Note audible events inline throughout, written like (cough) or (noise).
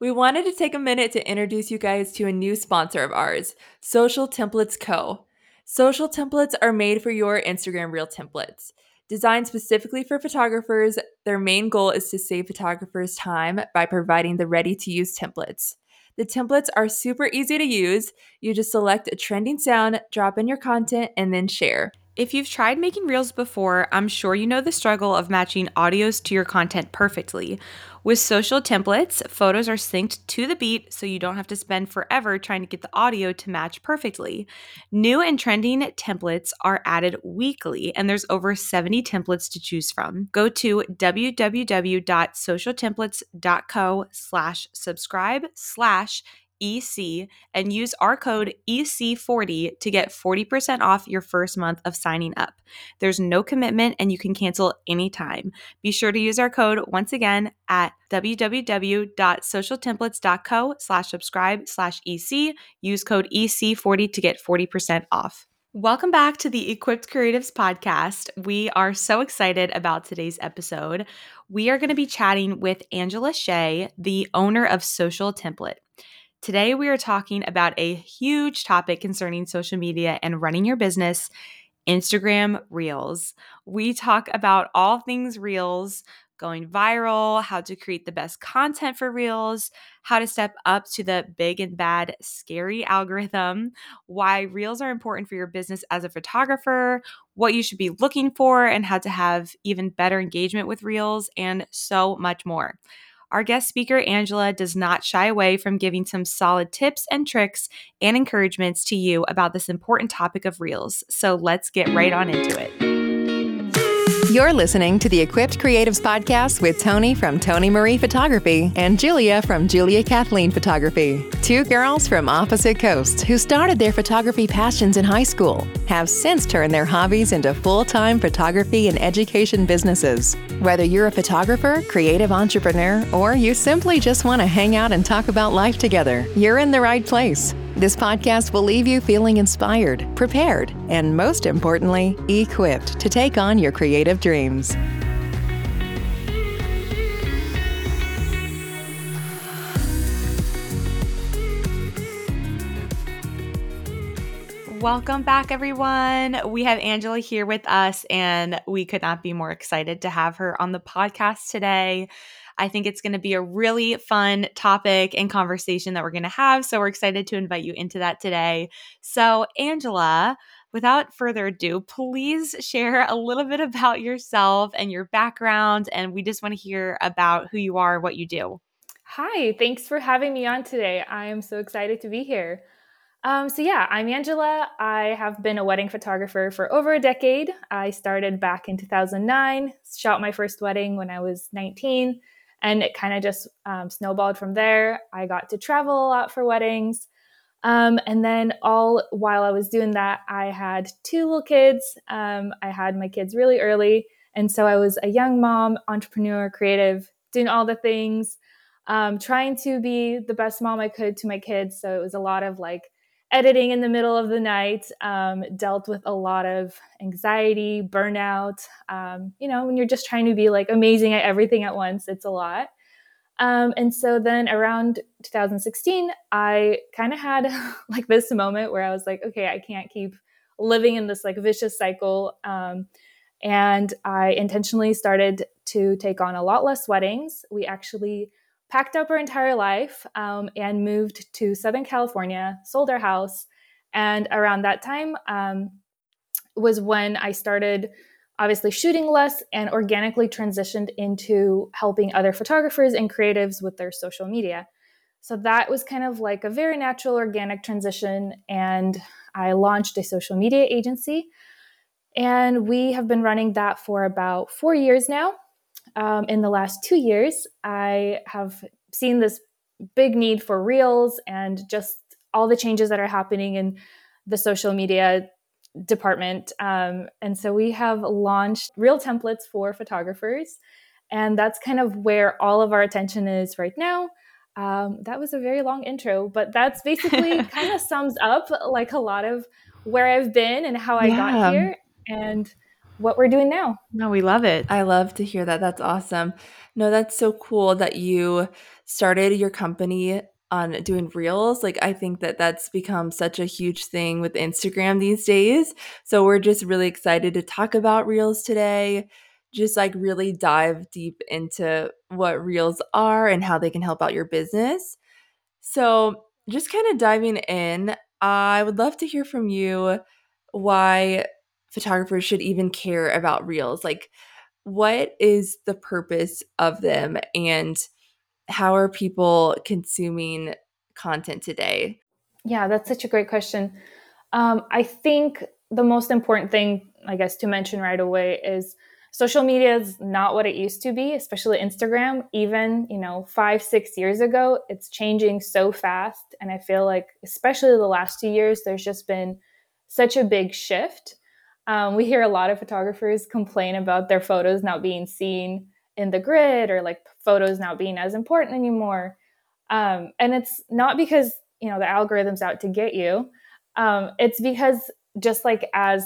we wanted to take a minute to introduce you guys to a new sponsor of ours, Social Templates Co. Social templates are made for your Instagram Reel templates. Designed specifically for photographers, their main goal is to save photographers time by providing the ready to use templates. The templates are super easy to use. You just select a trending sound, drop in your content, and then share. If you've tried making reels before, I'm sure you know the struggle of matching audios to your content perfectly. With social templates, photos are synced to the beat so you don't have to spend forever trying to get the audio to match perfectly. New and trending templates are added weekly, and there's over 70 templates to choose from. Go to www.socialtemplates.co slash subscribe slash EC and use our code EC40 to get 40% off your first month of signing up. There's no commitment and you can cancel anytime. Be sure to use our code once again at www.socialtemplates.co slash subscribe slash EC. Use code EC40 to get 40% off. Welcome back to the Equipped Creatives podcast. We are so excited about today's episode. We are going to be chatting with Angela Shae, the owner of Social Template. Today, we are talking about a huge topic concerning social media and running your business Instagram Reels. We talk about all things Reels, going viral, how to create the best content for Reels, how to step up to the big and bad, scary algorithm, why Reels are important for your business as a photographer, what you should be looking for, and how to have even better engagement with Reels, and so much more. Our guest speaker, Angela, does not shy away from giving some solid tips and tricks and encouragements to you about this important topic of Reels. So let's get right on into it. You're listening to the Equipped Creatives Podcast with Toni from Toni Marie Photography and Julia from Julia Kathleen Photography. Two girls from opposite coasts who started their photography passions in high school have since turned their hobbies into full time photography and education businesses. Whether you're a photographer, creative entrepreneur, or you simply just want to hang out and talk about life together, you're in the right place. This podcast will leave you feeling inspired, prepared, and most importantly, equipped to take on your creative dreams. Welcome back, everyone. We have Angela here with us, and we could not be more excited to have her on the podcast today. I think it's going to be a really fun topic and conversation that we're going to have. So we're excited to invite you into that today. So, Angela, without further ado, please share a little bit about yourself and your background. And we just want to hear about who you are, what you do. Hi, thanks for having me on today. I am so excited to be here. Um, so, yeah, I'm Angela. I have been a wedding photographer for over a decade. I started back in 2009, shot my first wedding when I was 19, and it kind of just um, snowballed from there. I got to travel a lot for weddings. Um, and then, all while I was doing that, I had two little kids. Um, I had my kids really early. And so I was a young mom, entrepreneur, creative, doing all the things, um, trying to be the best mom I could to my kids. So it was a lot of like editing in the middle of the night, um, dealt with a lot of anxiety, burnout. Um, you know, when you're just trying to be like amazing at everything at once, it's a lot. Um, and so then around 2016, I kind of had (laughs) like this moment where I was like, okay, I can't keep living in this like vicious cycle. Um, and I intentionally started to take on a lot less weddings. We actually packed up our entire life um, and moved to Southern California, sold our house. And around that time um, was when I started obviously shooting less and organically transitioned into helping other photographers and creatives with their social media. So that was kind of like a very natural, organic transition. And I launched a social media agency. And we have been running that for about four years now um, in the last two years, I have seen this big need for reels and just all the changes that are happening in the social media department. Um, and so we have launched reel templates for photographers. And that's kind of where all of our attention is right now. Um, that was a very long intro, but that's (laughs) basically kind of sums up like a lot of where I've been and how I yeah. got here. And what we're doing now. No, we love it. I love to hear that. That's awesome. No, that's so cool that you started your company on doing reels. Like, I think that that's become such a huge thing with Instagram these days. So, we're just really excited to talk about reels today. Just like really dive deep into what reels are and how they can help out your business. So, just kind of diving in, I would love to hear from you why photographers should even care about reels. Like, what is the purpose of them and how are people consuming content today? Yeah, that's such a great question. Um, I think the most important thing, I guess, to mention right away is social media is not what it used to be, especially Instagram. Even, you know, five, six years ago, it's changing so fast. And I feel like, especially the last two years, there's just been such a big shift. Um, we hear a lot of photographers complain about their photos not being seen in the grid or like photos not being as important anymore. Um, and it's not because, you know, the algorithm's out to get you. Um, it's because just like as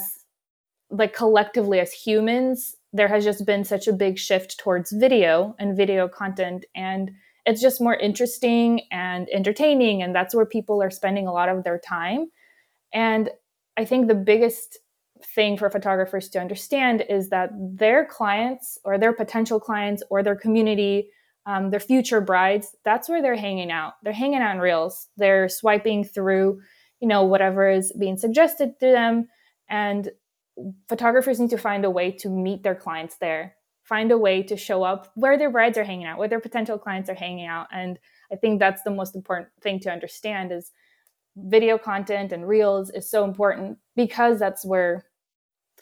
like collectively as humans, there has just been such a big shift towards video and video content and it's just more interesting and entertaining and that's where people are spending a lot of their time and i think the biggest thing for photographers to understand is that their clients or their potential clients or their community um, their future brides that's where they're hanging out. They're hanging out in reels. They're swiping through you know whatever is being suggested to them. And photographers need to find a way to meet their clients there find a way to show up where their brides are hanging out where their potential clients are hanging out. And i think that's the most important thing to understand is video content and reels is so important because that's where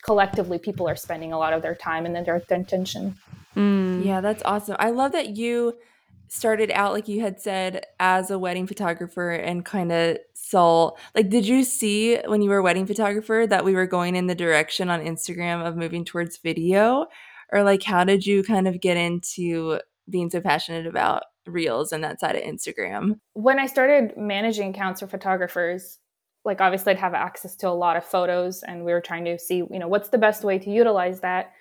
collectively people are spending a lot of their time and their attention. Mm. yeah that's awesome. I love that you started out like you had said as a wedding photographer and kind of saw like did you see when you were a wedding photographer that we were going in the direction on Instagram of moving towards video? Or like how did you kind of get into being so passionate about reels and that side of Instagram? When I started managing accounts for photographers, like obviously I'd have access to a lot of photos and we were trying to see, you know, what's the best way to utilize that.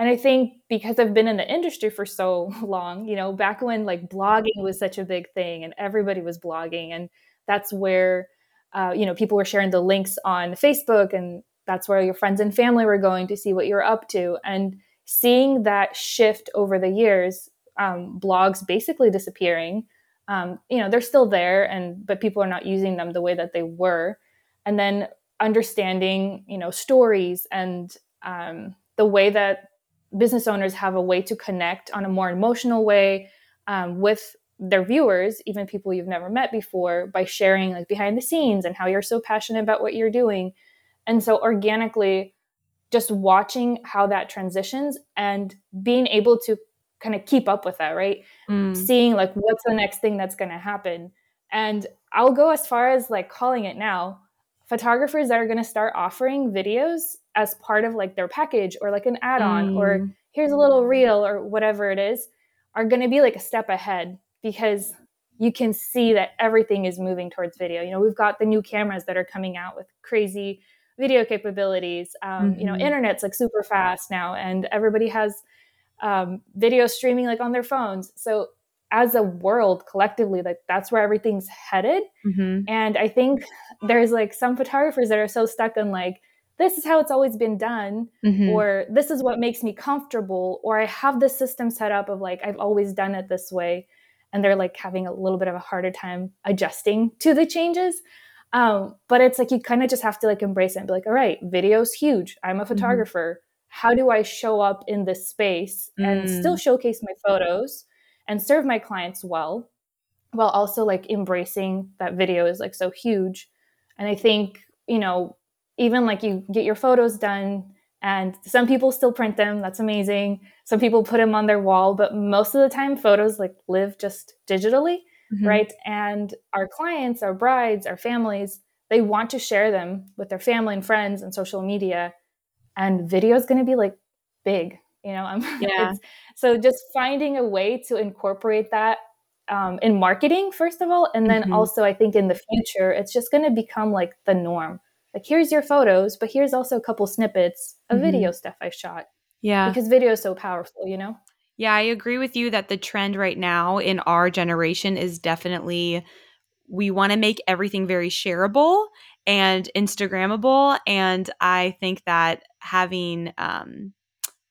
And I think because I've been in the industry for so (laughs) long, you know, back when like blogging was such a big thing and everybody was blogging, and that's where, uh, you know, people were sharing the links on Facebook, and that's where your friends and family were going to see what you're up to. And seeing that shift over the years, um, blogs basically disappearing. Um, you know, they're still there, and but people are not using them the way that they were. And then understanding, you know, stories and um, the way that business owners have a way to connect on a more emotional way um, with their viewers, even people you've never met before, by sharing like behind the scenes and how you're so passionate about what you're doing. And so organically, just watching how that transitions and being able to kind of keep up with that, right? Mm. Seeing like what's the next thing that's going to happen. And I'll go as far as like calling it now photographers that are going to start offering videos as part of like their package or like an add-on mm. or here's a little reel or whatever it is are going to be like a step ahead because you can see that everything is moving towards video you know we've got the new cameras that are coming out with crazy video capabilities um, mm-hmm. you know mm-hmm. internet's like super fast now and everybody has um, video streaming like on their phones so as a world collectively like that's where everything's headed mm-hmm. and i think there's like some photographers that are so stuck in like this is how it's always been done mm-hmm. or this is what makes me comfortable or i have this system set up of like i've always done it this way and they're like having a little bit of a harder time adjusting to the changes um, but it's like you kind of just have to like embrace it and be like all right video's huge i'm a mm-hmm. photographer mm-hmm. How do i show up in this space and mm. still showcase my photos and serve my clients well while also like embracing that video is like so huge and i think you know even like you get your photos done and some people still print them that's amazing some people put them on their wall but most of the time photos like live just digitally mm-hmm. right and our clients our brides our families they want to share them with their family and friends and social media and video is going to be like big you know I'm, (laughs) yeah. so just finding a way to incorporate that um, in marketing first of all and then mm-hmm. also i think in the future it's just going to become like the norm like here's your photos but here's also a couple snippets of mm-hmm. video stuff i shot yeah because video is so powerful you know Yeah, I agree with you that the trend right now in our generation is definitely we want to make everything very shareable and Instagrammable. And I think that having um,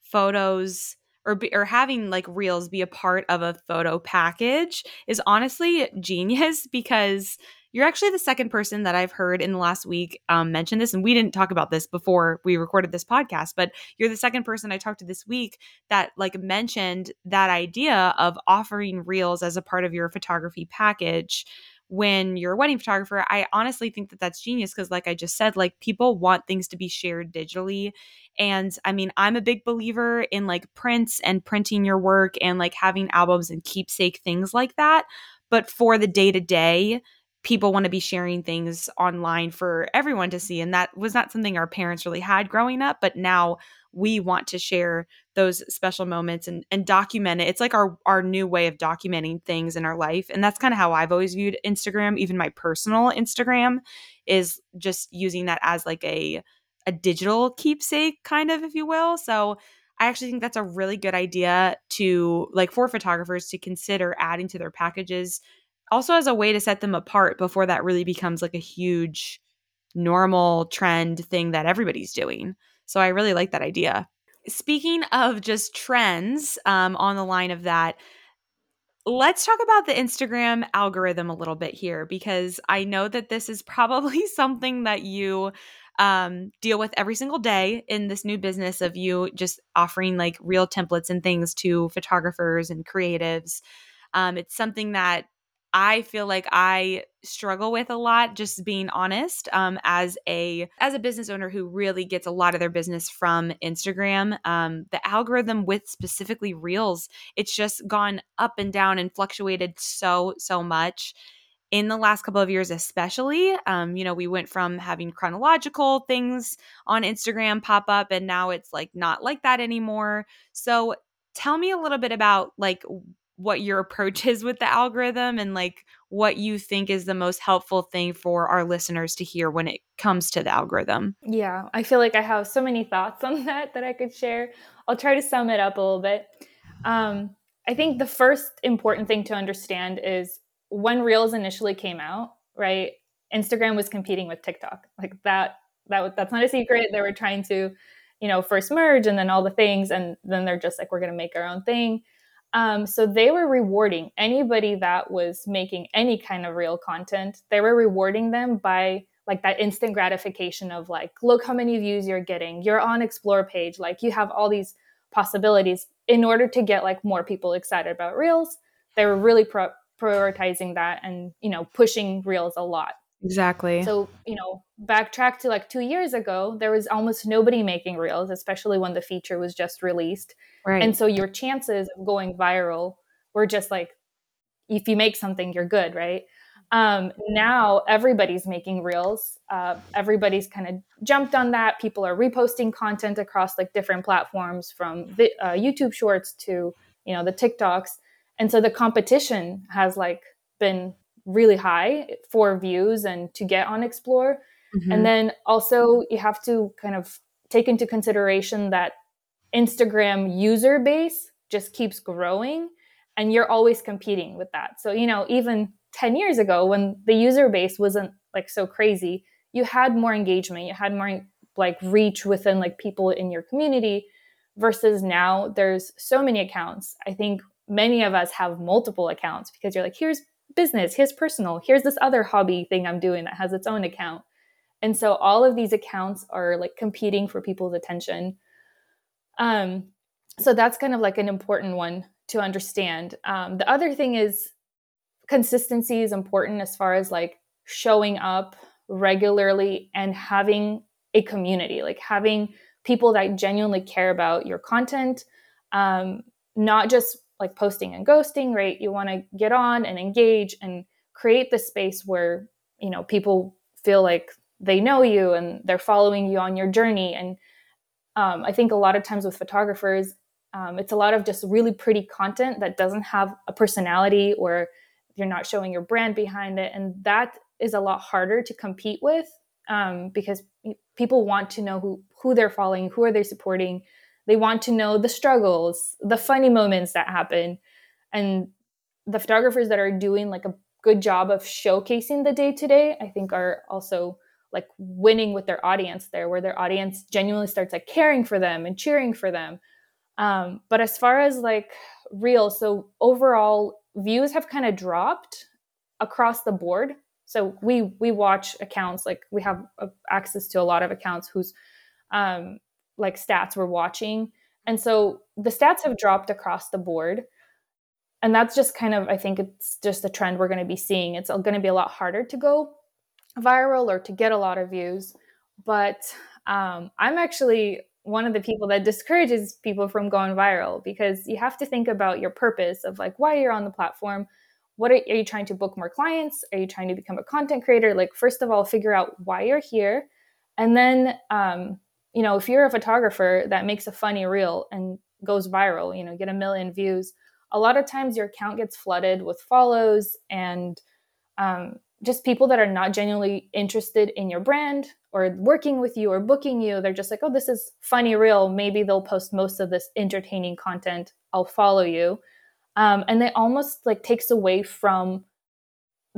photos or be, or having like reels be a part of a photo package is honestly genius (laughs) because you're actually the second person that I've heard in the last week um, mention this, and we didn't talk about this before we recorded this podcast, but you're the second person I talked to this week that like mentioned that idea of offering reels as a part of your photography package when you're a wedding photographer i honestly think that that's genius because like i just said like people want things to be shared digitally and i mean i'm a big believer in like prints and printing your work and like having albums and keepsake things like that but for the day to day people want to be sharing things online for everyone to see and that was not something our parents really had growing up but now we want to share those special moments and, and document it. It's like our our new way of documenting things in our life. And that's kind of how I've always viewed Instagram, even my personal Instagram is just using that as like a a digital keepsake kind of if you will. So I actually think that's a really good idea to like for photographers to consider adding to their packages also as a way to set them apart before that really becomes like a huge normal trend thing that everybody's doing. So I really like that idea. Speaking of just trends um, on the line of that, let's talk about the Instagram algorithm a little bit here because I know that this is probably (laughs) something that you um, deal with every single day in this new business of you just offering like reel templates and things to photographers and creatives. Um, it's something that I feel like I struggle with a lot just being honest um, as a as a business owner who really gets a lot of their business from Instagram um, the algorithm with specifically reels it's just gone up and down and fluctuated so so much in the last couple of years especially um, you know we went from having chronological things on Instagram pop up and now it's like not like that anymore. So tell me a little bit about like what your approach (laughs) is with the algorithm and like what you think is the most helpful thing for our listeners to hear when it comes to the algorithm. Yeah, I feel like I have so many thoughts (laughs) on that that I could share. I'll try to sum it up a little bit. Um, I think the first important thing to understand is when Reels initially came out, right? Instagram was competing with TikTok. Like that that that's not a secret. They were trying to, you know, first merge and then all the things and then they're just like we're going to make our own thing. Um, so they were rewarding anybody that was making any kind of reel content. They were rewarding them by like that instant gratification of like, look how many views you're getting. You're on explore page. Like you have all these possibilities in order to get like more people excited about reels. They were really pro- prioritizing that and you know pushing reels a lot. Exactly. So, you know, backtrack to like two years ago, there was almost nobody making reels, especially when the feature was just released. Right. And so your chances of going viral were just like, if you make something, you're good, right? Um, now everybody's making reels. Uh, everybody's kind of jumped on that. People are reposting content across like different platforms, from vi- uh, YouTube Shorts to you know the TikToks, and so the competition has like been really high for views and to get on Explore. Mm-hmm. And then also you have to kind of take into consideration that Instagram user base just keeps growing and you're always competing with that. So, you know, even 10 years ago when the user base wasn't like so crazy, you had more engagement, you had more like reach within like people in your community versus now there's so many accounts. I think many of us have multiple accounts because you're like, here's business, here's personal, here's this other hobby thing I'm doing that has its own account. And so all of these accounts are like competing for people's attention. Um, so that's kind of like an important one to understand. Um, the other thing is consistency is important as far as like showing up regularly and having a community, like having people that genuinely care about your content, um, not just like posting and ghosting, right? You want to get on and engage and create the space where, you know, people feel like they know you and they're following you on your journey. And um, I think a lot of times with photographers, um, it's a lot of just really pretty content that doesn't have a personality or you're not showing your brand behind it. And that is a lot harder to compete with um, because people want to know who, who they're following, who are they supporting, they want to know the struggles the funny moments that happen. And the photographers that are doing like a good job of showcasing the day to day i think are also like winning with their audience there where their audience genuinely starts like caring for them and cheering for them. Um, but as far as like real so overall views have kind of dropped across the board. So we we watch accounts like we have uh, access to a lot of accounts whose um, like stats we're watching. And so the stats have dropped across the board. And that's just kind of i think it's just a trend we're going to be seeing. It's going to be a lot harder to go viral or to get a lot of views. But um, i'm actually one of the people that discourages people from going viral because you have to think about your purpose of like why you're on the platform. What are, are you trying to book more clients? Are you trying to become a content creator? Like first of all figure out why you're here. And then um, you know if you're a photographer that makes a funny reel and goes viral you know get a million views. A lot of times your account gets flooded with follows and um, just people that are not genuinely interested in your brand or working with you or booking you they're just like oh this is funny reel. Maybe they'll post most of this entertaining content. I'll follow you. Um, and they almost like takes away from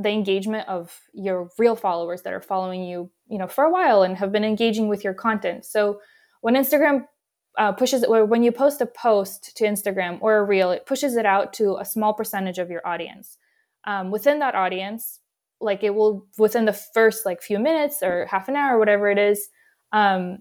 the engagement of your real followers that are following you you know for a while and have been engaging with your content. So when instagram uh, pushes it when you post a post to instagram or a reel it pushes it out to a small percentage of your audience. Um, within that audience like it will within the first like few minutes or half an hour whatever it is um,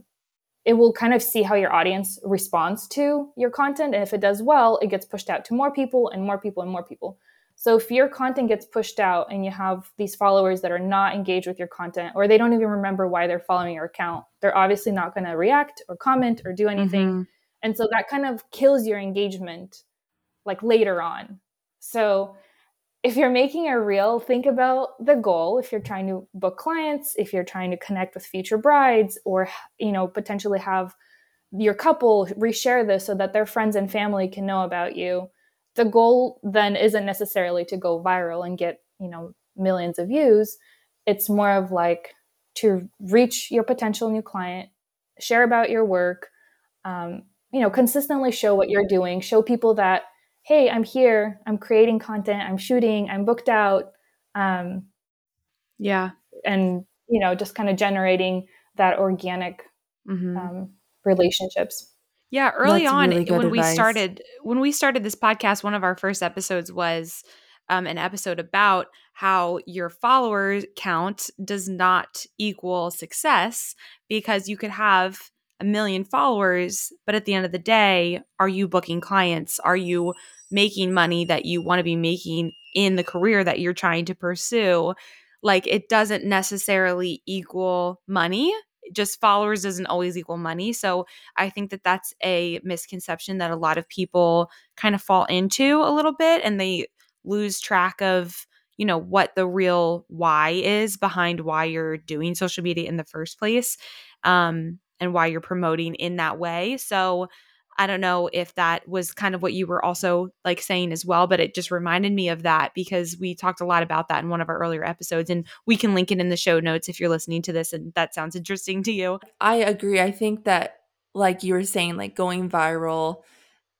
it will kind of see how your audience responds to your content. And if it does well it gets pushed out to more people and more people and more people so if your content gets pushed out and you have these followers that are not engaged with your content or they don't even remember why they're following your account they're obviously not going to react or comment or do anything mm-hmm. and so that kind of kills your engagement like later on so if you're making a reel, think about the goal. If you're trying to book clients, if you're trying to connect with future brides, or you know potentially have your couple reshare this so that their friends and family can know about you. The goal then isn't necessarily to go viral and get you know millions of views. It's more of like to reach your potential new client, share about your work, um, you know, consistently show what you're doing, show people that hey, I'm here, I'm creating content, I'm shooting, I'm booked out. Um, yeah. And, you know, just kind of generating that organic mm-hmm. um, relationships. Yeah, early That's on really when advice. we started when we started this podcast, one of our first episodes was um, an episode about how your follower count does not equal success because you could have a million followers, but at the end of the day, are you booking clients? Are you making money that you want to be making in the career that you're trying to pursue? Like it doesn't necessarily equal money. Just followers doesn't always equal money. So I think that that's a misconception that a lot of people kind of fall into a little bit and they lose track of you know what the real why is behind why you're doing social media in the first place um and why you're promoting in that way. So I don't know if that was kind of what you were also like saying as well, but it just reminded me of that because we talked a lot about that in one of our earlier episodes and we can link it in the show notes if you're listening to this and that sounds interesting to you. I agree. I think that like you were saying like going viral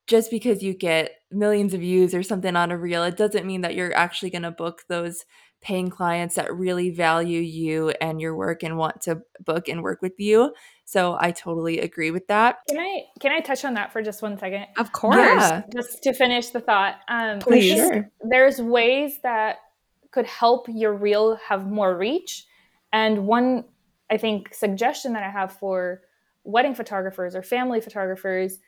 just because you get millions of views or something on a reel, it doesn't mean that you're actually going to book those paying clients that really value you and your work and want to book and work with you. So I totally agree with that. Can I can I touch on that for just one second? Of course. Yeah. Just to finish the thought. Um Please. Sure. there's ways that could help your reel have more reach. And one I think suggestion that I have for wedding photographers or family photographers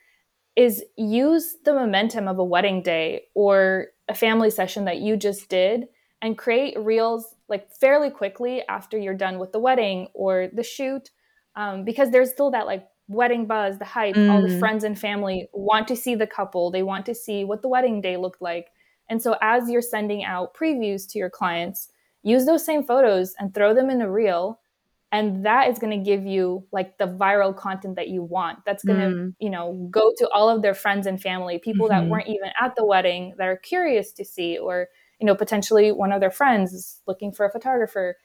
is use the momentum of a wedding day or a family session that you just did and create reels like fairly quickly after you're done with the wedding or the shoot um, because there's still that like wedding buzz the hype mm. all the mm. friends and family want to see the couple they want to see what the wedding day looked like and so as you're sending out previews to your clients use those same photos and throw them in a reel and that is going to give you like the viral content that you want that's going to mm. you know go to all of their friends and family people mm-hmm. that weren't even at the wedding that are curious to see or you know potentially one of their friends is looking for a photographer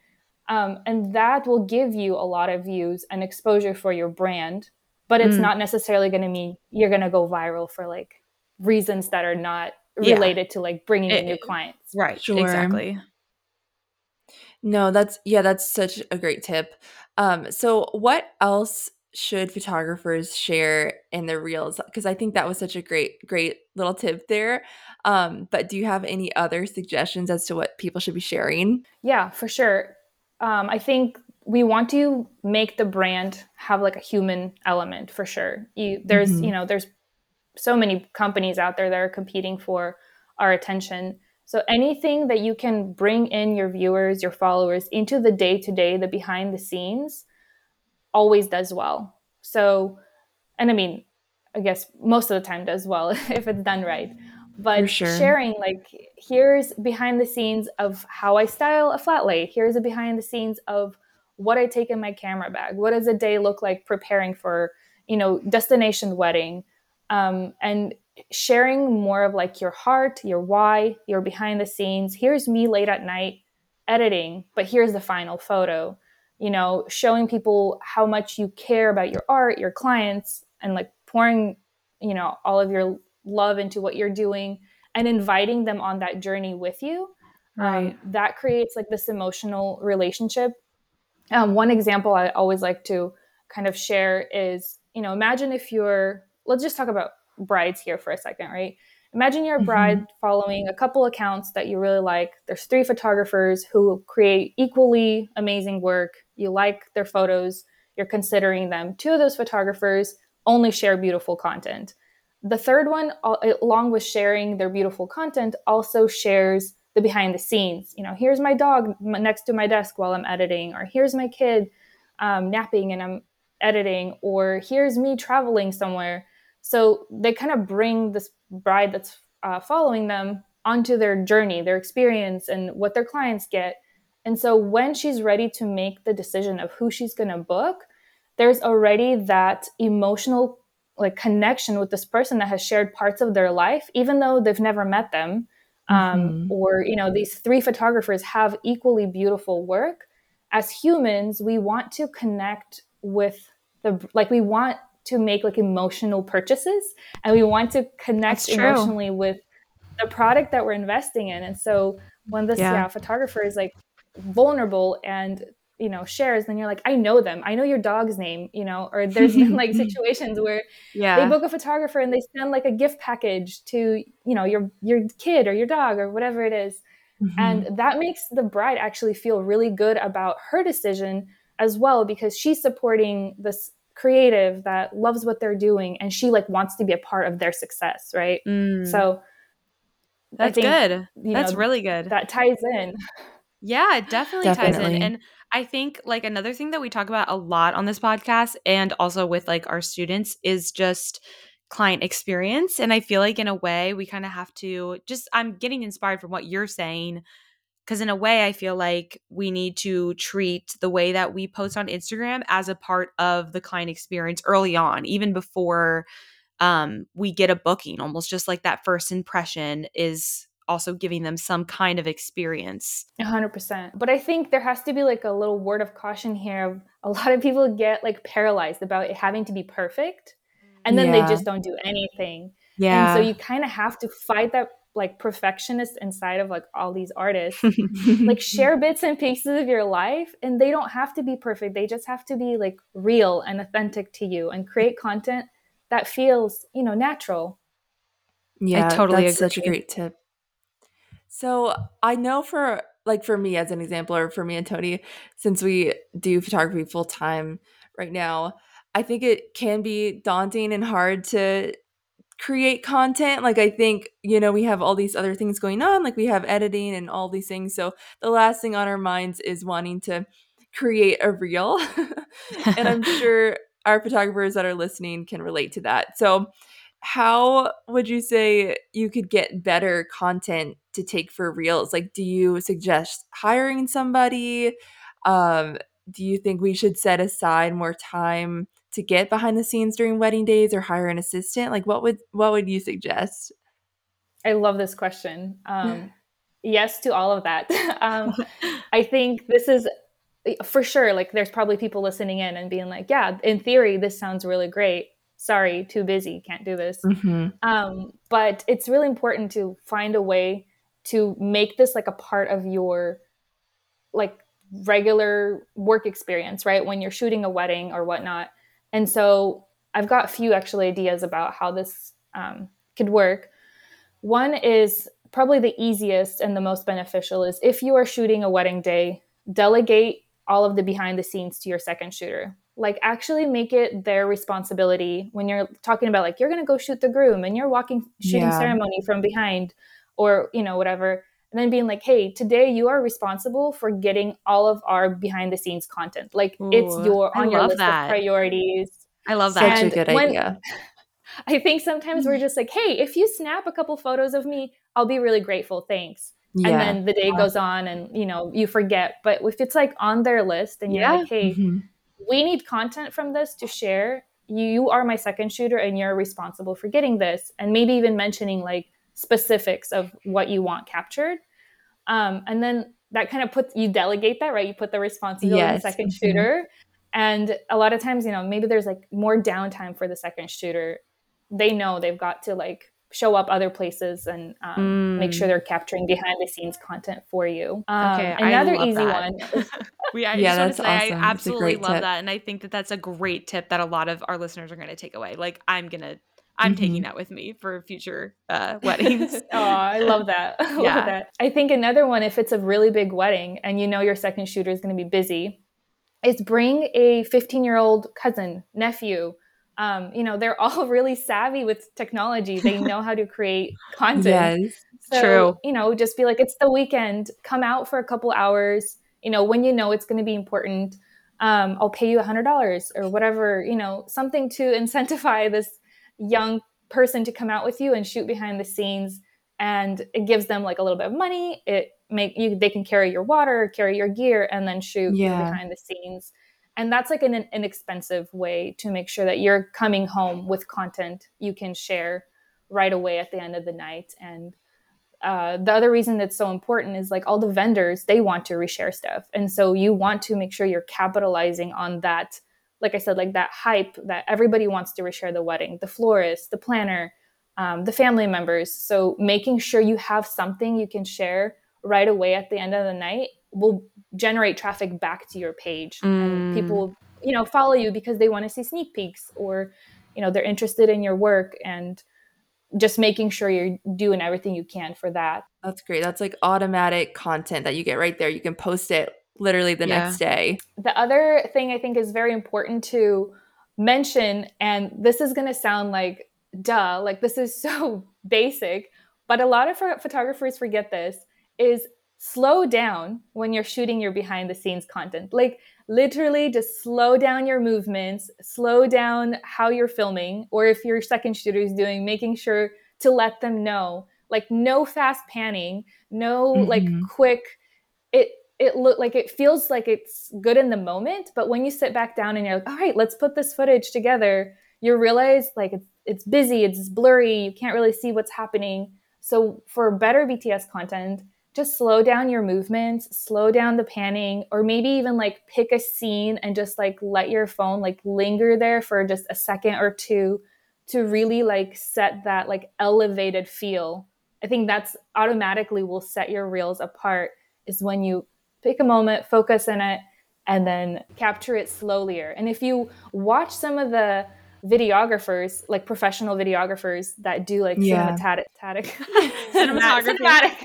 um, and that will give you a lot of views and exposure for your brand but it's mm. not necessarily going to mean you're going to go viral for like reasons that are not related yeah. to like bringing it, in new clients. Right. Sure. Exactly. No, that's yeah, that's such a great tip. Um, so what else should photographers share in their reels? Because I think that was such a great, great little tip there. Um, but do you have any other suggestions as to what people should be sharing? Yeah, for sure. Um, I think we want to make the brand have like a human element for sure. You, there's, mm-hmm. you know, there's so many companies out there that are competing for our attention. So anything that you can bring in your viewers, your followers into the day to day, the behind the scenes, always does well. So, and I mean, I guess most of the time does well (laughs) if it's done right. But sure. sharing, like, here's behind the scenes of how I style a flat lay. Here's a behind the scenes of what I take in my camera bag. What does a day look like preparing for, you know, destination wedding? Um, and sharing more of like your heart, your why, your behind the scenes. Here's me late at night editing, but here's the final photo. You know, showing people how much you care about your art, your clients, and like pouring, you know, all of your love into what you're doing and inviting them on that journey with you. Um, right. Um, that creates like this emotional relationship. Um, one example I always like to kind of share is, you know, imagine if you're, let's just talk about brides here for a second, right? Imagine you're a mm-hmm. bride mm-hmm. following a couple accounts that you really like. There's three photographers who create equally amazing work. You like their photos, you're considering them. Two of those photographers only share beautiful content. The third one, along with sharing their beautiful content, also shares the behind the scenes. You know, here's my dog next to my desk while I'm editing, or here's my kid um, napping and I'm editing, or here's me traveling somewhere. So they kind of bring this bride that's uh, following them onto their journey, their experience, and what their clients get. And so when she's ready to make the decision of who she's going to book, there's already that emotional like connection with this person that has shared parts of their life, even though they've never met them. Um, mm-hmm. Or you know, these three photographers have equally beautiful work. As humans, we want to connect with the like we want to make like emotional purchases and we want to connect emotionally with the product that we're investing in. And so when this yeah. yeah, photographer is like vulnerable and you know shares then you're like i know them i know your dog's name you know or there's been like (laughs) situations where yeah. they book a photographer and they send like a gift package to you know your your kid or your dog or whatever it is. Mm-hmm. and that makes the bride actually feel really good about her decision as well because she's supporting this creative that loves what they're doing and she like wants to be a part of their success right mm. so that's think, good that's know, really good that ties in yeah it definitely, definitely ties in and i think like another thing that we talk about a lot on this podcast and also with like our students is just client experience and i feel like in a way we kind of have to just i'm getting inspired from what you're saying because in a way i feel like we need to treat the way that we post on instagram as a part of the client experience early on even before um, we get a booking almost just like that first impression is also giving them some kind of experience. 100% but i think there has to be like a little word of caution here. (laughs) A lot of people get like paralyzed about it having to be perfect and then yeah. they just don't do anything. Yeah and so you kind of have to fight that like perfectionist inside of like all these artists. (laughs) Like share bits and pieces of your life and they don't have to be perfect. They just have to be like real and authentic to you and create content that feels you know natural. Yeah I totally that's agree. such a great tip so i know for like for me as an example or for me and Toni since we do photography full time right now i think it can be daunting and hard to create content. Like i think you know we have all these other things going on like we have editing and all these things. So the last thing on our minds is wanting to create a reel. (laughs) And i'm (laughs) sure our photographers that are listening can relate to that. So how would you say you could get better content to take for reels like do you suggest hiring somebody um do you think we should set aside more time to get behind the scenes during wedding days or hire an assistant? Like what would what would you suggest? I love this question. Um, (laughs) yes to all of that. (laughs) um, (laughs) I think this is for sure, like there's probably people listening in and being like, yeah, in theory, this sounds really great. Sorry, too busy, can't do this. Mm-hmm. Um, but it's really important to find a way to make this like a part of your like regular work experience, right? When you're shooting a wedding or whatnot. And so I've got a few actually ideas about how this um, could work. One is probably the easiest and the most beneficial is if you are shooting a wedding day, delegate all of the behind the scenes to your second shooter. Like actually make it their responsibility when you're talking about like you're going to go shoot the groom and you're walking shooting yeah. ceremony from behind or you know whatever and then being like hey today you are responsible for getting all of our behind the scenes content like Ooh, it's your on I your list that. of priorities i love that such a good when, idea (laughs) i think sometimes we're just like hey if you snap a couple photos of me i'll be really grateful thanks yeah. and then the day goes on and you know you forget but if it's like on their list and you're yeah. like hey mm-hmm. We need content from this to share you are my second shooter and you're responsible for getting this and maybe even mentioning like specifics of what you want captured. Um, and then that kind of puts you delegate that, right? You put the responsibility yes. on the second mm-hmm. shooter. And a lot of times, you know, maybe there's like more downtime for the second shooter. They know they've got to like show up other places and um, mm. make sure mm. they're capturing behind the scenes content for you. Um, okay, another easy that. one. (laughs) we, I yeah, just want to say awesome. I absolutely love tip. that, and I think that that's a great tip that a lot of our listeners are going to take away. Like I'm gonna I'm mm-hmm. taking that with me for future uh, (laughs) weddings. (laughs) oh, I love that. I love yeah. that. I think another one, if it's a really big wedding and you know your second shooter is going to be busy, is bring a 15 year old cousin, nephew. Um, you know, they're all (laughs) really savvy with technology. They (laughs) know how to create content. yes, so, true. You know, just be like, it's the weekend. Come out for a couple hours. You know, when you know it's going to be important. Um, I'll pay you a hundred dollars or whatever. You know, something to (laughs) incentivize this young person to come out with you and shoot behind the scenes and it gives them like a little bit of money it make you they can carry your water carry your gear and then shoot yeah. behind the scenes and that's like an inexpensive way to make sure that you're coming home with content you can share right away at the end of the night and uh, the other reason that's so important is like all the vendors they want to reshare stuff and so you want to make sure you're capitalizing on that like I said, like that hype that everybody wants to reshare the wedding, the florist, the planner, um, the family members. So making sure you have something you can share right away at the end of the night will generate traffic back to your page, mm. and people will, you know, follow you because they want to see sneak peeks or, you know, they're interested in your work and just making sure you're doing everything you can for that. That's great. That's like automatic content that you get right there. You can post it literally the yeah. next day. The other thing I think is very important to mention, and this is going to sound like duh, like this is (laughs) so basic, but a lot of photographers forget this is slow down when you're shooting your behind the scenes content. Like literally just slow down your movements, slow down how you're filming, or if your second shooter is doing, making sure to let them know. Like no fast panning, no mm-hmm. like quick it it look like it feels like it's good in the moment but when you sit back down and you're like all right let's put this footage together you realize like it's, it's busy it's blurry you can't really see what's happening so for better bts content just slow down your movements slow down the panning or maybe even like pick a scene and just like let your phone like linger there for just a second or two to really like set that like elevated feel i think that's automatically will set your reels apart is when you pick a moment, focus in it, and then capture it slowlier. And if you watch some of the videographers, like professional videographers that do like yeah. cinematic, (laughs) cinematography, cinematic,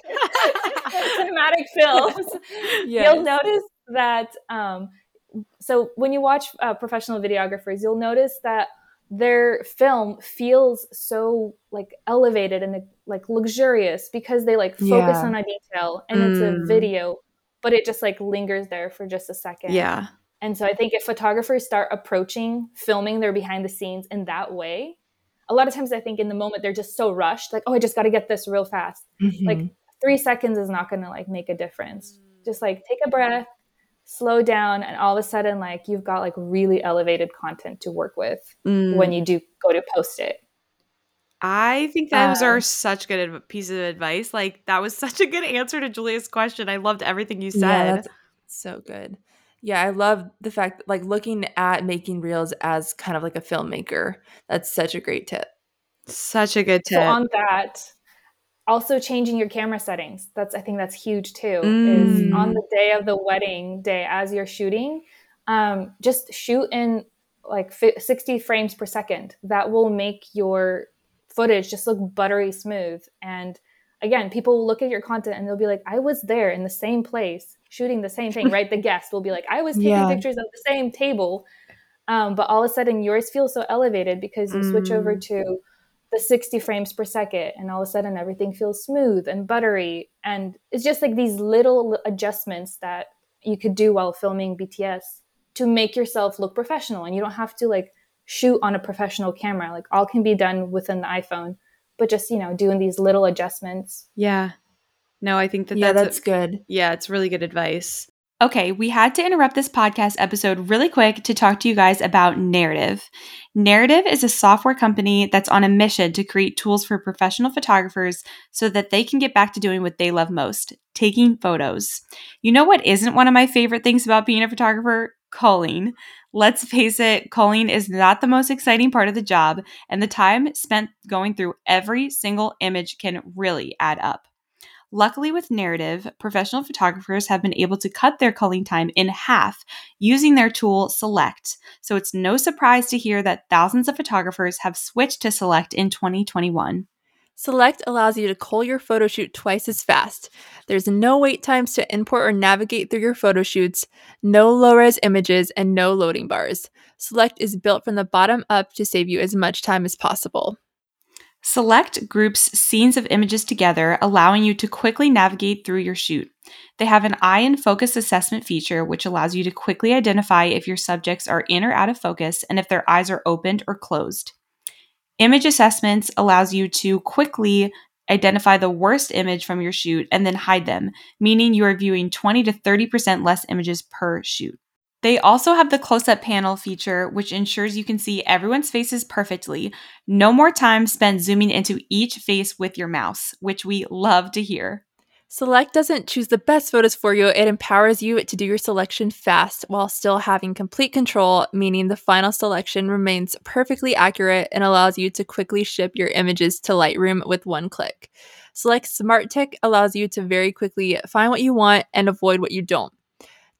(laughs) cinematic films, yes. you'll notice that. Um, so when you watch uh, professional videographers, you'll notice that their film feels so like elevated and like luxurious because they like focus yeah. on a detail and mm. it's a mm. video but it just like lingers there for just a second. Yeah. And so I think if photographers start approaching filming their behind the scenes in that way, a lot of times I think in the moment they're just so rushed, like, oh, I just got to get this real fast. Mm-hmm. Like three seconds is not going to like make a difference. Just like take a breath, slow down, and all of a sudden, like you've got like really elevated content to work with mm. when you do go to post it. I think those um, are such good pieces of advice. Like that was (laughs) such a good answer to Julia's question. I loved everything you said. Yeah, so good. Yeah, I love the fact like looking at making reels as kind of like a filmmaker. That's such a great tip. Such a good tip. So on that, also changing your camera settings. That's I think that's huge too. Mm. Is on the day of the wedding day as you're shooting, um, just shoot in like 60 frames per second. That will make your footage just look buttery smooth. And again, people will look at your content and they'll be like, I was there in the same place shooting the same thing, right? The (laughs) guest will be like, I was taking yeah. pictures of the same table. Um, but all of a sudden yours feels so elevated because you mm. switch over mm. to the 60 frames per second and all of a sudden everything feels smooth and buttery. And it's just like these little adjustments that you could do while filming bts to make yourself look professional. And you don't have to like shoot on a professional camera. Like all can be done within the iphone but just you know doing these little adjustments. Yeah. No i think that yeah that's, that's a, good. Yeah it's really good advice Okay, we had to interrupt this podcast episode really quick to talk to you guys about Narrative. Narrative is a software company that's on a mission to create tools for professional photographers so that they can get back to doing what they love most taking photos. You know what isn't one of my favorite things about being a photographer? Culling. Let's face it, culling is not the most exciting part of the job, and the time spent going through every single image can really add up. Luckily, with Narrative, professional photographers have been able to cut their culling time in half using their tool Select. So it's no surprise to hear that thousands of photographers have switched to Select in 2021. Select allows you to cull your photo shoot twice as fast. There's no wait times to import or navigate through your photo shoots, no low res images, and no loading bars. Select is built from the bottom up to save you as much time as possible. Select groups scenes of images together, allowing you to quickly navigate through your shoot. They have an eye and focus assessment feature, which allows you to quickly identify if your subjects are in or out of focus and if their eyes are opened or closed. Image assessments allows you to quickly identify the worst image from your shoot and then hide them, meaning you are viewing 20 to 30% less images per shoot. They also have the close up panel feature, which ensures you can see everyone's faces perfectly. No more time spent zooming into each face with your mouse, which we love to hear. Select doesn't choose the best photos for you, it empowers you to do your selection fast while still having complete control, meaning the final selection remains perfectly accurate and allows you to quickly ship your images to Lightroom with one click. Select Smart Tick allows you to very quickly find what you want and avoid what you don't.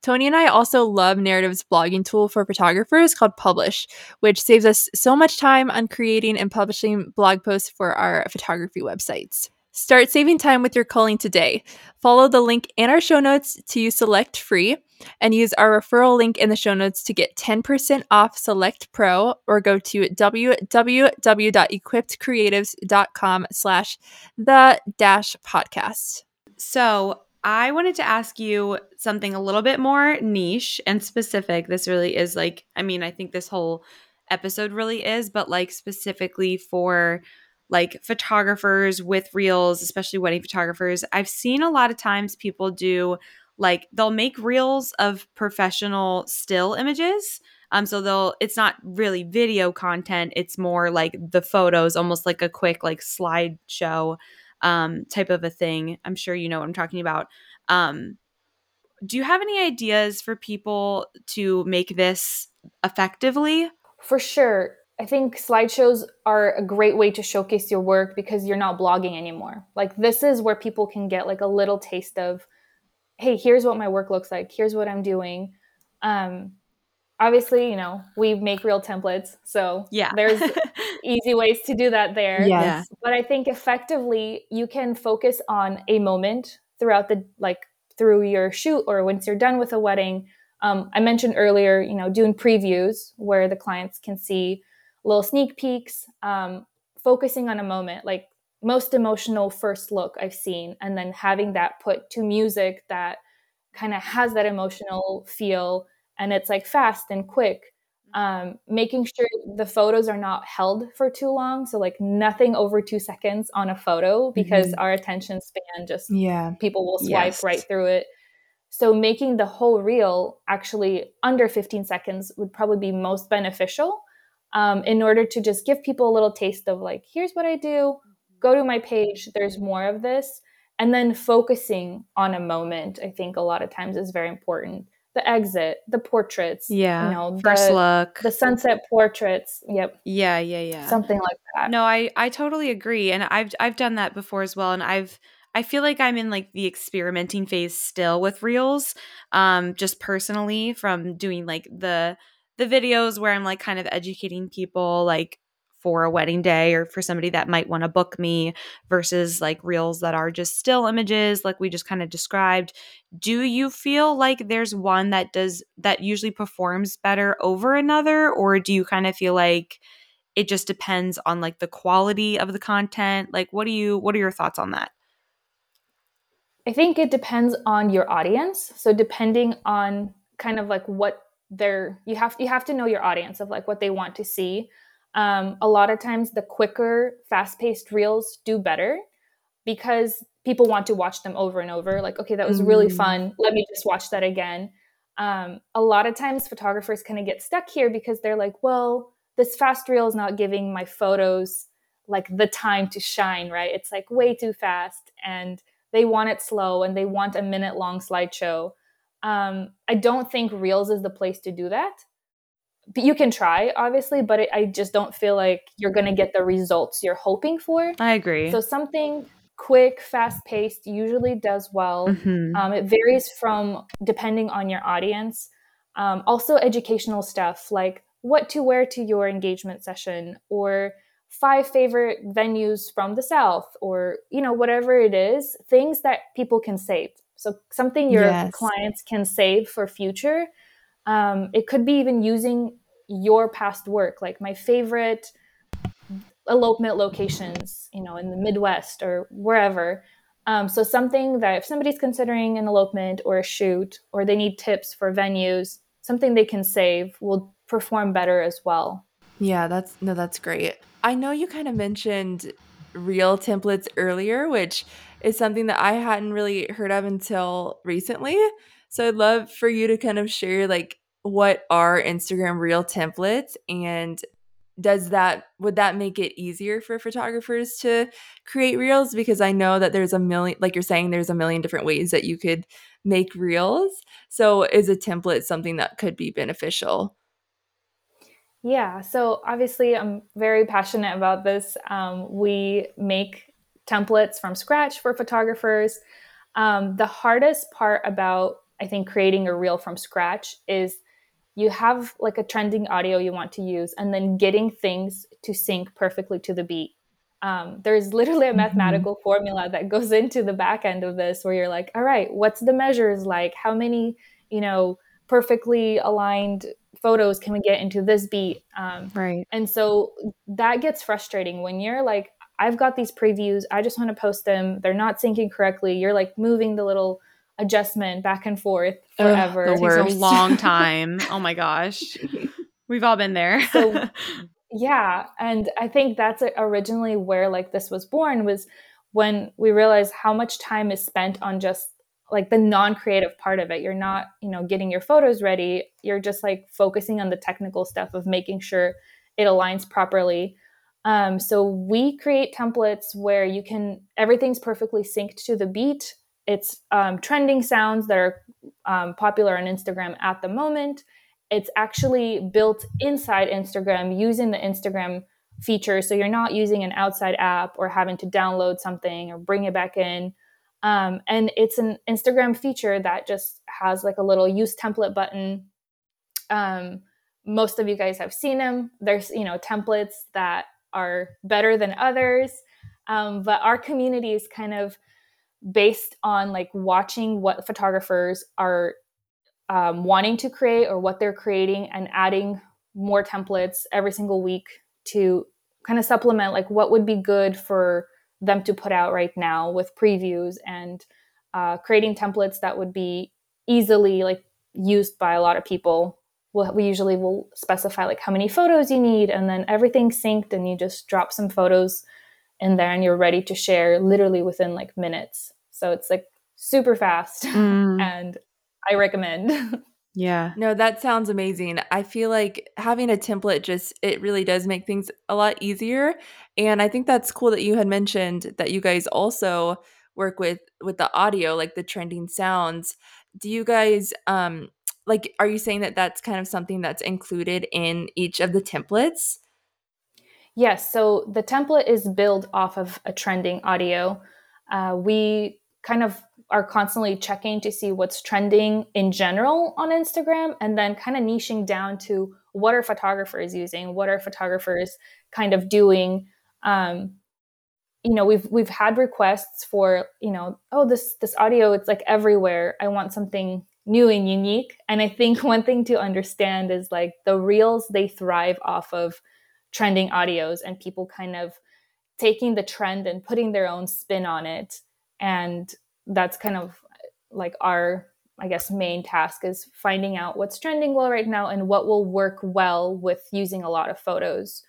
Toni and I also love Narrative's blogging tool for photographers called Publish, which saves us so much time on creating and publishing blog posts for our photography websites. Start saving time with your culling today. Follow the link in our show notes to use Select Free and use our referral link in the show notes to get 10% off Select Pro or go to www.equippedcreatives.com slash the dash podcast. So I wanted to ask you something a little bit more niche and specific. This really is like, I mean, I think this whole episode really is, but like specifically for like photographers with reels, especially wedding photographers. I've seen a lot of times people do like they'll make reels of professional still images. Um, so they'll it's not really video content, it's more like the photos, almost like a quick like slideshow um, type of a thing. I'm sure you know what I'm talking about. Um, do you have any ideas for people to make this effectively? For sure. I think slideshows are a great way to showcase your work because you're not blogging anymore. Like this is where people can get like a little taste of, hey, here's what my work looks like. Here's what I'm doing. Um, obviously, you know, we make reel templates. So yeah, there's (laughs) easy ways to do that there. Yes. But I think effectively you can focus on a moment throughout the like through your shoot or once you're done with a wedding. Um, I mentioned earlier, you know, doing previews where the clients can see little sneak peeks, um, focusing on a moment, like most emotional first look I've seen, and then having that put to music that kind of has that emotional feel and it's like fast and quick um, making sure the photos are not held for too long. So like nothing over two seconds on a photo because mm-hmm. our attention span just yeah. people will swipe yes. right through it. So making the whole reel actually under 15 seconds would probably be most beneficial um, in order to just give people a little taste of like here's what i do. Go to my page. There's more of this. And then focusing on a moment i think a lot of times is very important the exit, the portraits. Yeah. You know, First the, look. the sunset portraits. Yep. yeah, yeah, yeah. Something like that. No, I I totally agree, and I've I've done that before as well, and I've I feel like I'm in like the experimenting phase still with reels, um, just personally from doing like the the videos where I'm like kind of educating people like for a wedding day or for somebody that might want to book me versus like reels that are just still images like we just kind of described do you feel like there's one that does that usually performs better over another or do you kind of feel like it just depends on like the quality of the content like what do you what are your thoughts on that I think it depends on your audience. So depending on kind of like what they're you have you have to know your audience of like what they want to see. Um, a lot of times the quicker, fast-paced reels do better because people want to watch them over and over. Like, okay, that was really Mm. fun. Let me just watch that again. Um, a lot of times photographers kind of get stuck here because they're like, well, this fast reel is not giving my photos like the time to shine, right? It's like way too fast and they want it slow and they want a minute long slideshow. Um, I don't think Reels is the place to do that. But you can try, obviously, but it, I just don't feel like you're going to get the results you're hoping for. i agree So something quick, fast paced usually does well. Mhm. Um, it varies from depending on your audience. Um, also, educational stuff like what to wear to your engagement session or five favorite venues from the South or, you know, whatever it is, things that people can save. So, something your Yes. clients can save for future. Um, it could be even using your past work, like my favorite elopement locations, you know, in the Midwest or wherever. Um, so something that if somebody's considering an elopement or a shoot, or they need tips for venues, something they can save will perform better as well. Yeah, that's no, that's great. I know you kind of mentioned reel templates earlier, which is something that I hadn't really heard of until recently. So I'd love for you to kind of share like what are Instagram reel templates and does that would that make it easier for photographers to create reels because I know that there's a million like you're saying there's a million different ways that you could make reels. So is a template something that could be beneficial? Yeah, so obviously I'm very passionate about this. Um, we make templates from scratch for photographers. Um, the hardest part about, I think, creating a reel from scratch is you have like a trending audio you want to use and then getting things to sync perfectly to the beat. Um, there's literally a mathematical formula that goes (laughs) into the back end of this where you're like, all right, what's the measures like? How many, you know, perfectly aligned photos can we get into this beat? Um, right and so that gets frustrating when you're like, I've got these previews, I just want to post them. They're not syncing correctly. You're like moving the little adjustment back and forth Ugh, forever. the takes a long (laughs) time. Oh my gosh. We've all been there. So- (laughs) yeah and i think that's originally where like this was born was when we realized how much time is spent on just like the non-creative part of it. You're not you know getting your photos ready. You're just like focusing on the technical stuff of making sure it aligns properly. Um, so we create templates where you can everything's perfectly synced to the beat it's um, trending sounds that are um, popular on instagram at the moment it's actually built inside Instagram using the Instagram feature. So you're not using an outside app or having to download something or bring it back in. Um, and it's an Instagram feature that just has like a little use template button. Um, most of you guys have seen them. There's, you know, templates that are better than others. Um, but our community is kind of based on like watching what photographers are um, wanting to create or what they're creating and adding more templates every single week to kind of supplement like what would be good for them to put out right now with previews and uh, creating templates that would be easily like used by a lot of people. We'll, we usually will specify like how many photos you need and then everything synced and you just drop some photos in there and you're ready to share literally within like minutes so it's like super fast (laughs) Mm, and I recommend. (laughs) yeah No, that sounds amazing. I feel like having a template just it really does make things a lot easier. And I think that's cool that you had mentioned that you guys also work with with the audio, like the trending sounds. Do you guys um like are you saying that that's kind of something that's included in each of the templates? Yes. So the template is built off of a trending audio. Uh, we kind of are constantly checking to see what's trending in general on Instagram and then kind of niching down to what are photographers using, what are photographers kind of doing. Um, you know, we've we've had requests for, you know, oh this this audio it's like everywhere. I want something new and unique. And I think (laughs) one thing to understand is like the reels they thrive off of trending audios and people kind of taking the trend and putting their own spin on it. And that's kind of like our i guess main task is finding out what's trending well right now and what will work well with using a lot of photos.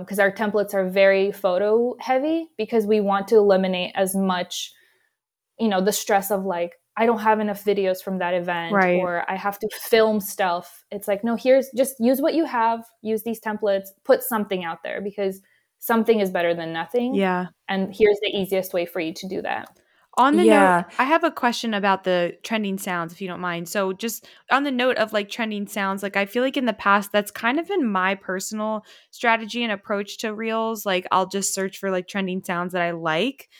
Because um, our templates are very photo heavy because we want to eliminate as much you know the stress of like i don't have enough videos from that event right. or i have to film stuff it's like no here's just use what you have use these templates put something out there because something is better than nothing yeah and here's the easiest way for you to do that on the yeah. note, I have a question about the trending sounds, if you don't mind. So, just on the note of like trending sounds, like I feel like in the past, that's kind of been my personal strategy and approach to reels. Like, I'll just search for like trending sounds that I like.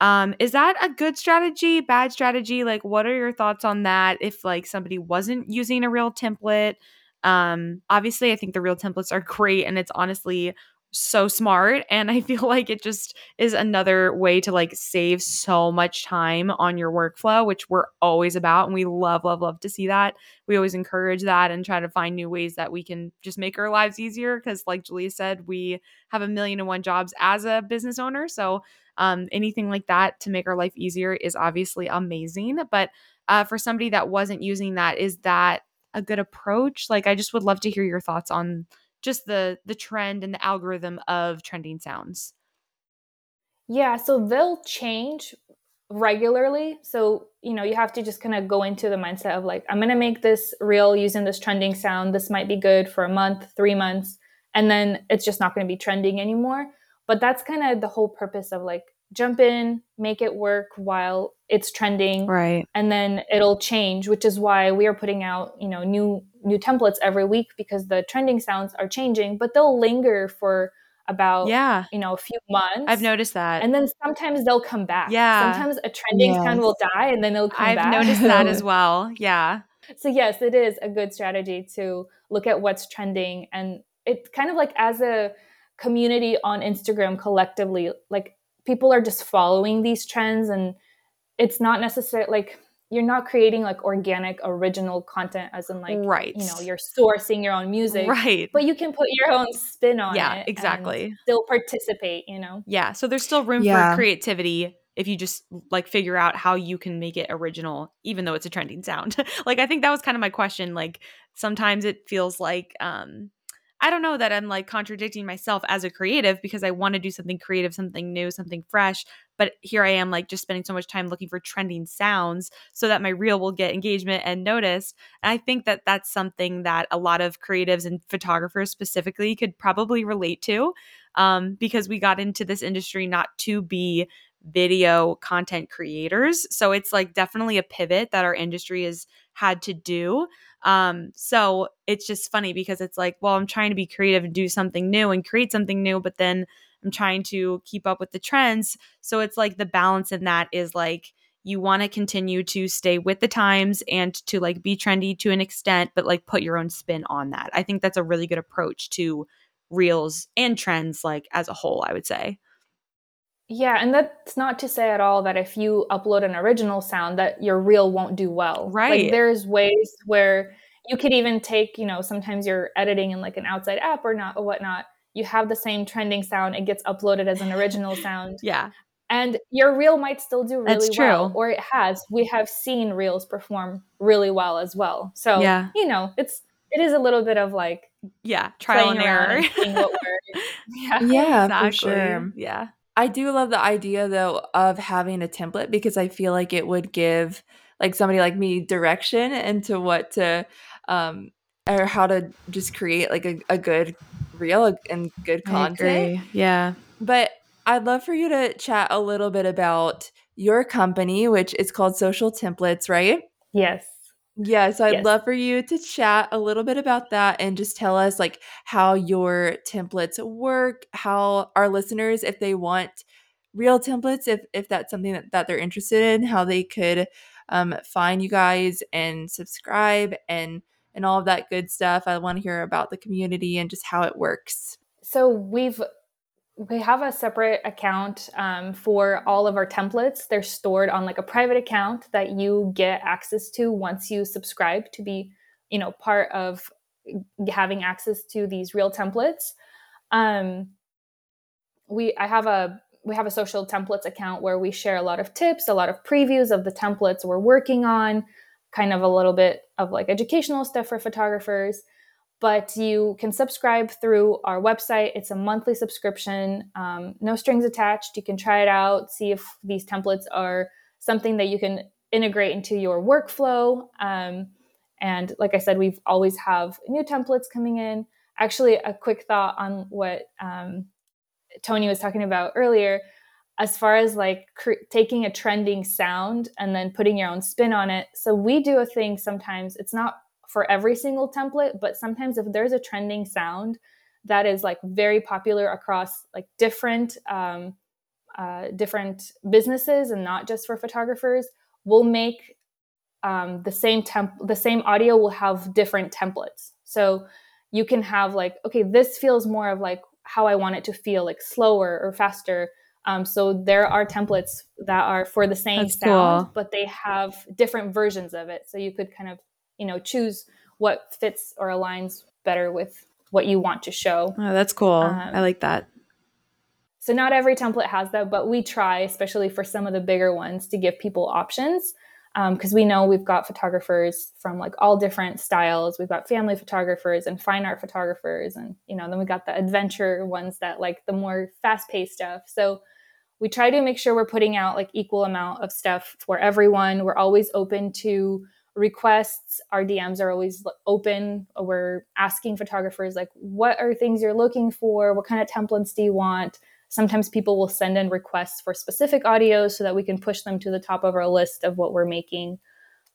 Um, is that a good strategy, bad strategy? Like, what are your thoughts on that? If like somebody wasn't using a reel template, um, obviously, I think the reel templates are (laughs) great, and it's honestly so smart and i feel (laughs) like it just is another way to like save so much time on your workflow which we're always about and we love love love to see that. We always encourage that and try to find new ways that we can just make our lives easier because like julia said we have a million and one jobs as a business owner so um, anything like that to make our life easier is obviously amazing but uh, for somebody that wasn't using that is that a good approach? Like i just would love to hear your thoughts on just the the trend and the algorithm of trending sounds. Yeah so they'll change regularly. So you know you have to just kind of go into the mindset of like i'm going to make this reel using this trending sound. This might be good for a month three months and then it's just not going to be trending anymore. But that's kind of the whole purpose of like jump in make it work while it's trending right. and then it'll change which is why we are putting out you know new new templates every week because the trending sounds are changing, but they'll linger for about yeah. you know a few months. I've noticed that. And then sometimes they'll come back. Yeah. Sometimes a trending yes. sound will die and then they'll come i've back. i've noticed that as (laughs) well. Yeah. So yes it is a good strategy to look at what's trending and it's kind of like as a community on instagram collectively like people are just following these trends and it's not necessarily like you're not creating like organic original content as in like right you know you're sourcing your own music right but you can put your own spin on yeah, it yeah exactly still participate you know yeah so there's still room yeah. for creativity if you just like figure out how you can make it original even though it's a trending sound (laughs) like i think that was kind of my question like sometimes it feels like um I don't know that I'm like contradicting myself as a creative because I want to do something creative, something new, something fresh. But here I am, like just spending so much time looking for trending sounds so that my reel will get engagement and noticed. And I think that that's something that a lot of creatives and photographers specifically could probably relate to um, because we got into this industry not to be video content creators. So it's like definitely a pivot that our industry has had to do. Um, so it's just funny because it's like, well, I'm trying to be creative and do something new and create something new, but then I'm trying to keep up with the trends. So it's like the balance in that is like you want to continue to stay with the times and to like be trendy to an extent, but like put your own spin on that. I think that's a really good approach to reels and trends like as a whole, I would say. Yeah, and that's not to say at all that if you upload an original sound that your reel won't do well. Right. Like there's ways where you could even take, you know, sometimes you're editing in like an outside app or not or whatnot. You have the same trending sound, it gets uploaded as an original (laughs) sound. yeah. And your reel might still do really true. well. Or it has. We have seen reels perform really well as well. So yeah. you know, it's it is a little bit of like yeah, trial and error. And (laughs) yeah, yeah exactly. for sure. Yeah. I do love the idea though of having a template because I feel like it would give like somebody like me direction into what to um or how to just create like a, a good reel and good content. Yeah. But I'd love for you to chat a little bit about your company, which is called Social Templates, right? Yes. Yeah, so I'd Yes. love for you to chat a little bit about that and just tell us like how your templates work, how our listeners, if they want reel templates, if if that's something that, that they're interested in, how they could um, find you guys and subscribe and and all of that good stuff. I want to hear about the community and just how it works. So we've we have a separate account um, for all of our templates. They're stored on like a private account that you get access to once you subscribe to be, you know, part of having access to these reel templates. Um, we I have a we have a social templates account where we share a lot of tips, a lot of previews of the templates we're working on, kind of a little bit of like educational stuff for photographers but you can subscribe through our website. It's a monthly subscription, um, no strings attached. You can try it out, see if these templates are something that you can integrate into your workflow. Um, and like I said, we've always have new templates coming in. Actually, a quick thought on what um, Toni was talking about earlier, as far as like cr- taking a trending sound and then putting your own spin on it. So we do a thing sometimes. It's not for every single template, but sometimes if there's a trending sound that is like very popular across like different um, uh, different businesses and not just for photographers, we'll make um, the same temp the same audio will have different templates. So you can have like okay, this feels more of like how I want it to feel, like slower or faster. Um, so there are templates that are for the same That's sound, cool. but they have different versions of it. So you could kind of you know choose what fits or aligns better with what you want to show Oh, that's cool. Um, I like that. so not every template has that but we try especially for some of the bigger ones to give people options because um, we know we've got photographers from like all different styles we've got family photographers and fine art photographers and you know then we got the adventure ones that like the more fast-paced stuff so we try to make sure we're putting out like equal amount of stuff for everyone. We're always open to requests. Our dms are always open. We're asking photographers like what are things you're looking for? What kind of templates do you want? Sometimes people will send in requests for specific audios so that we can push them to the top of our list of what we're making.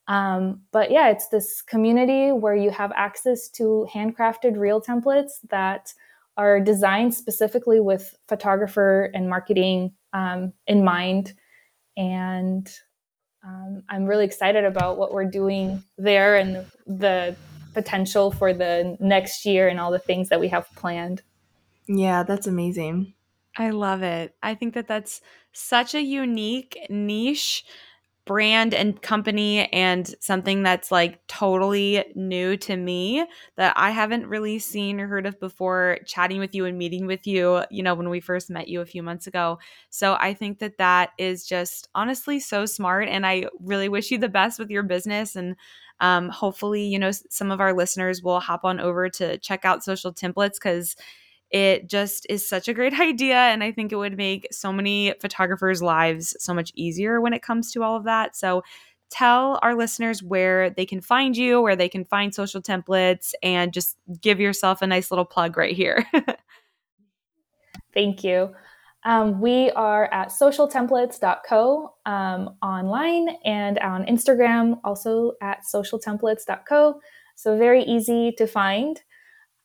Um, but yeah it's this community where you have access to handcrafted reel templates that are designed specifically with photographer and marketing um, in mind and um, I'm really excited about what we're doing there and the potential for the next year and all the things that we have planned. Yeah, that's amazing. I love it. I think that that's such a unique niche brand and company and something that's like totally new to me that I haven't really seen or heard of before chatting with you and meeting with you, you know, when we first met you a few months ago. So I think that that is just honestly so smart and I really wish you the best with your business and um, hopefully, you know, some of our listeners will hop on over to check out social templates because it just is such a great (laughs) idea. And I think it would make so many photographers' lives so much easier when it comes to all of that. So tell our listeners where they can find you, where they can find social templates, and just give yourself a nice little plug right here. (laughs) Thank you. Um, we are at socialtemplates.co um, online and on Instagram, also at socialtemplates.co. So very easy to find.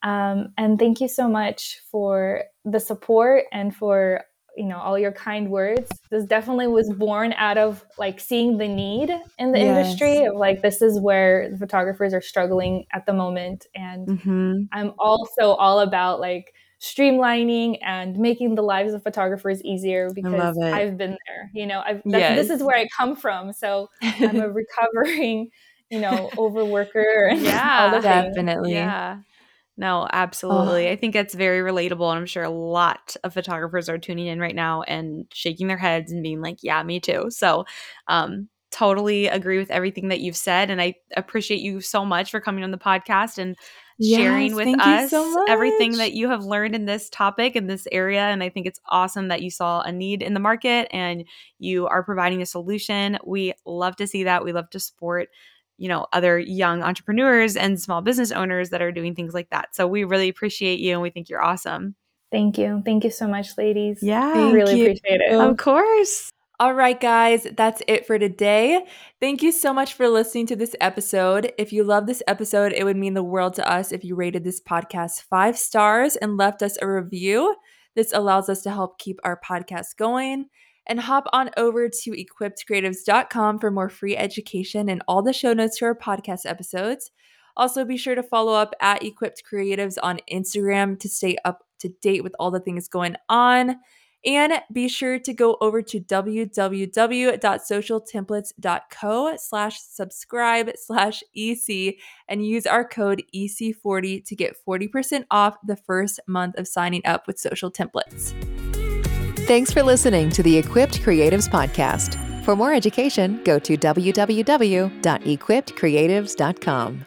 Um, and thank you so much for the support and for you know all your kind words. This definitely was born out of like seeing the need in the Yes. industry of like this is where the photographers are struggling at the moment, and mm-hmm. I'm also all about like streamlining and making the lives of photographers easier because. I've been there. You know, I've that's, this is where I come from. So I'm a (laughs) recovering, you know, overworker and (laughs) all the Yeah. things. Definitely. Yeah. No, absolutely. I think it's very relatable. And I'm sure a lot of photographers are tuning in right now and shaking their heads and being like, yeah, me too. So, um, totally agree with everything that you've said. And I appreciate you so much for coming on the podcast and sharing with us so everything that you have learned in this topic in this area. And I think it's awesome that you saw a need in the market and you are providing a solution. We love to see that. We love to support you know other young entrepreneurs and small business owners that are doing things like that so we really appreciate you and we think you're awesome Thank you. Thank you so much, ladies. yeah Thank really you. appreciate it. of course All right, guys, that's it for today. Thank you so much for listening to this episode. If you love this episode, it would mean the world to us if you rated this podcast five stars and left us a review. This allows us to help keep our podcast going. And hop on over to equippedcreatives.com for more free education and all the show notes to our podcast episodes. Also, be sure to follow up at Equipped Creatives on Instagram to stay up to date with all the things going on. And be sure to go over to www.socialtemplates.co slash subscribe slash EC and use our code EC40 to get 40% off the first month of signing up with Social Templates. Thanks for listening to the Equipped Creatives Podcast. For more education, go to www.equippedcreatives.com.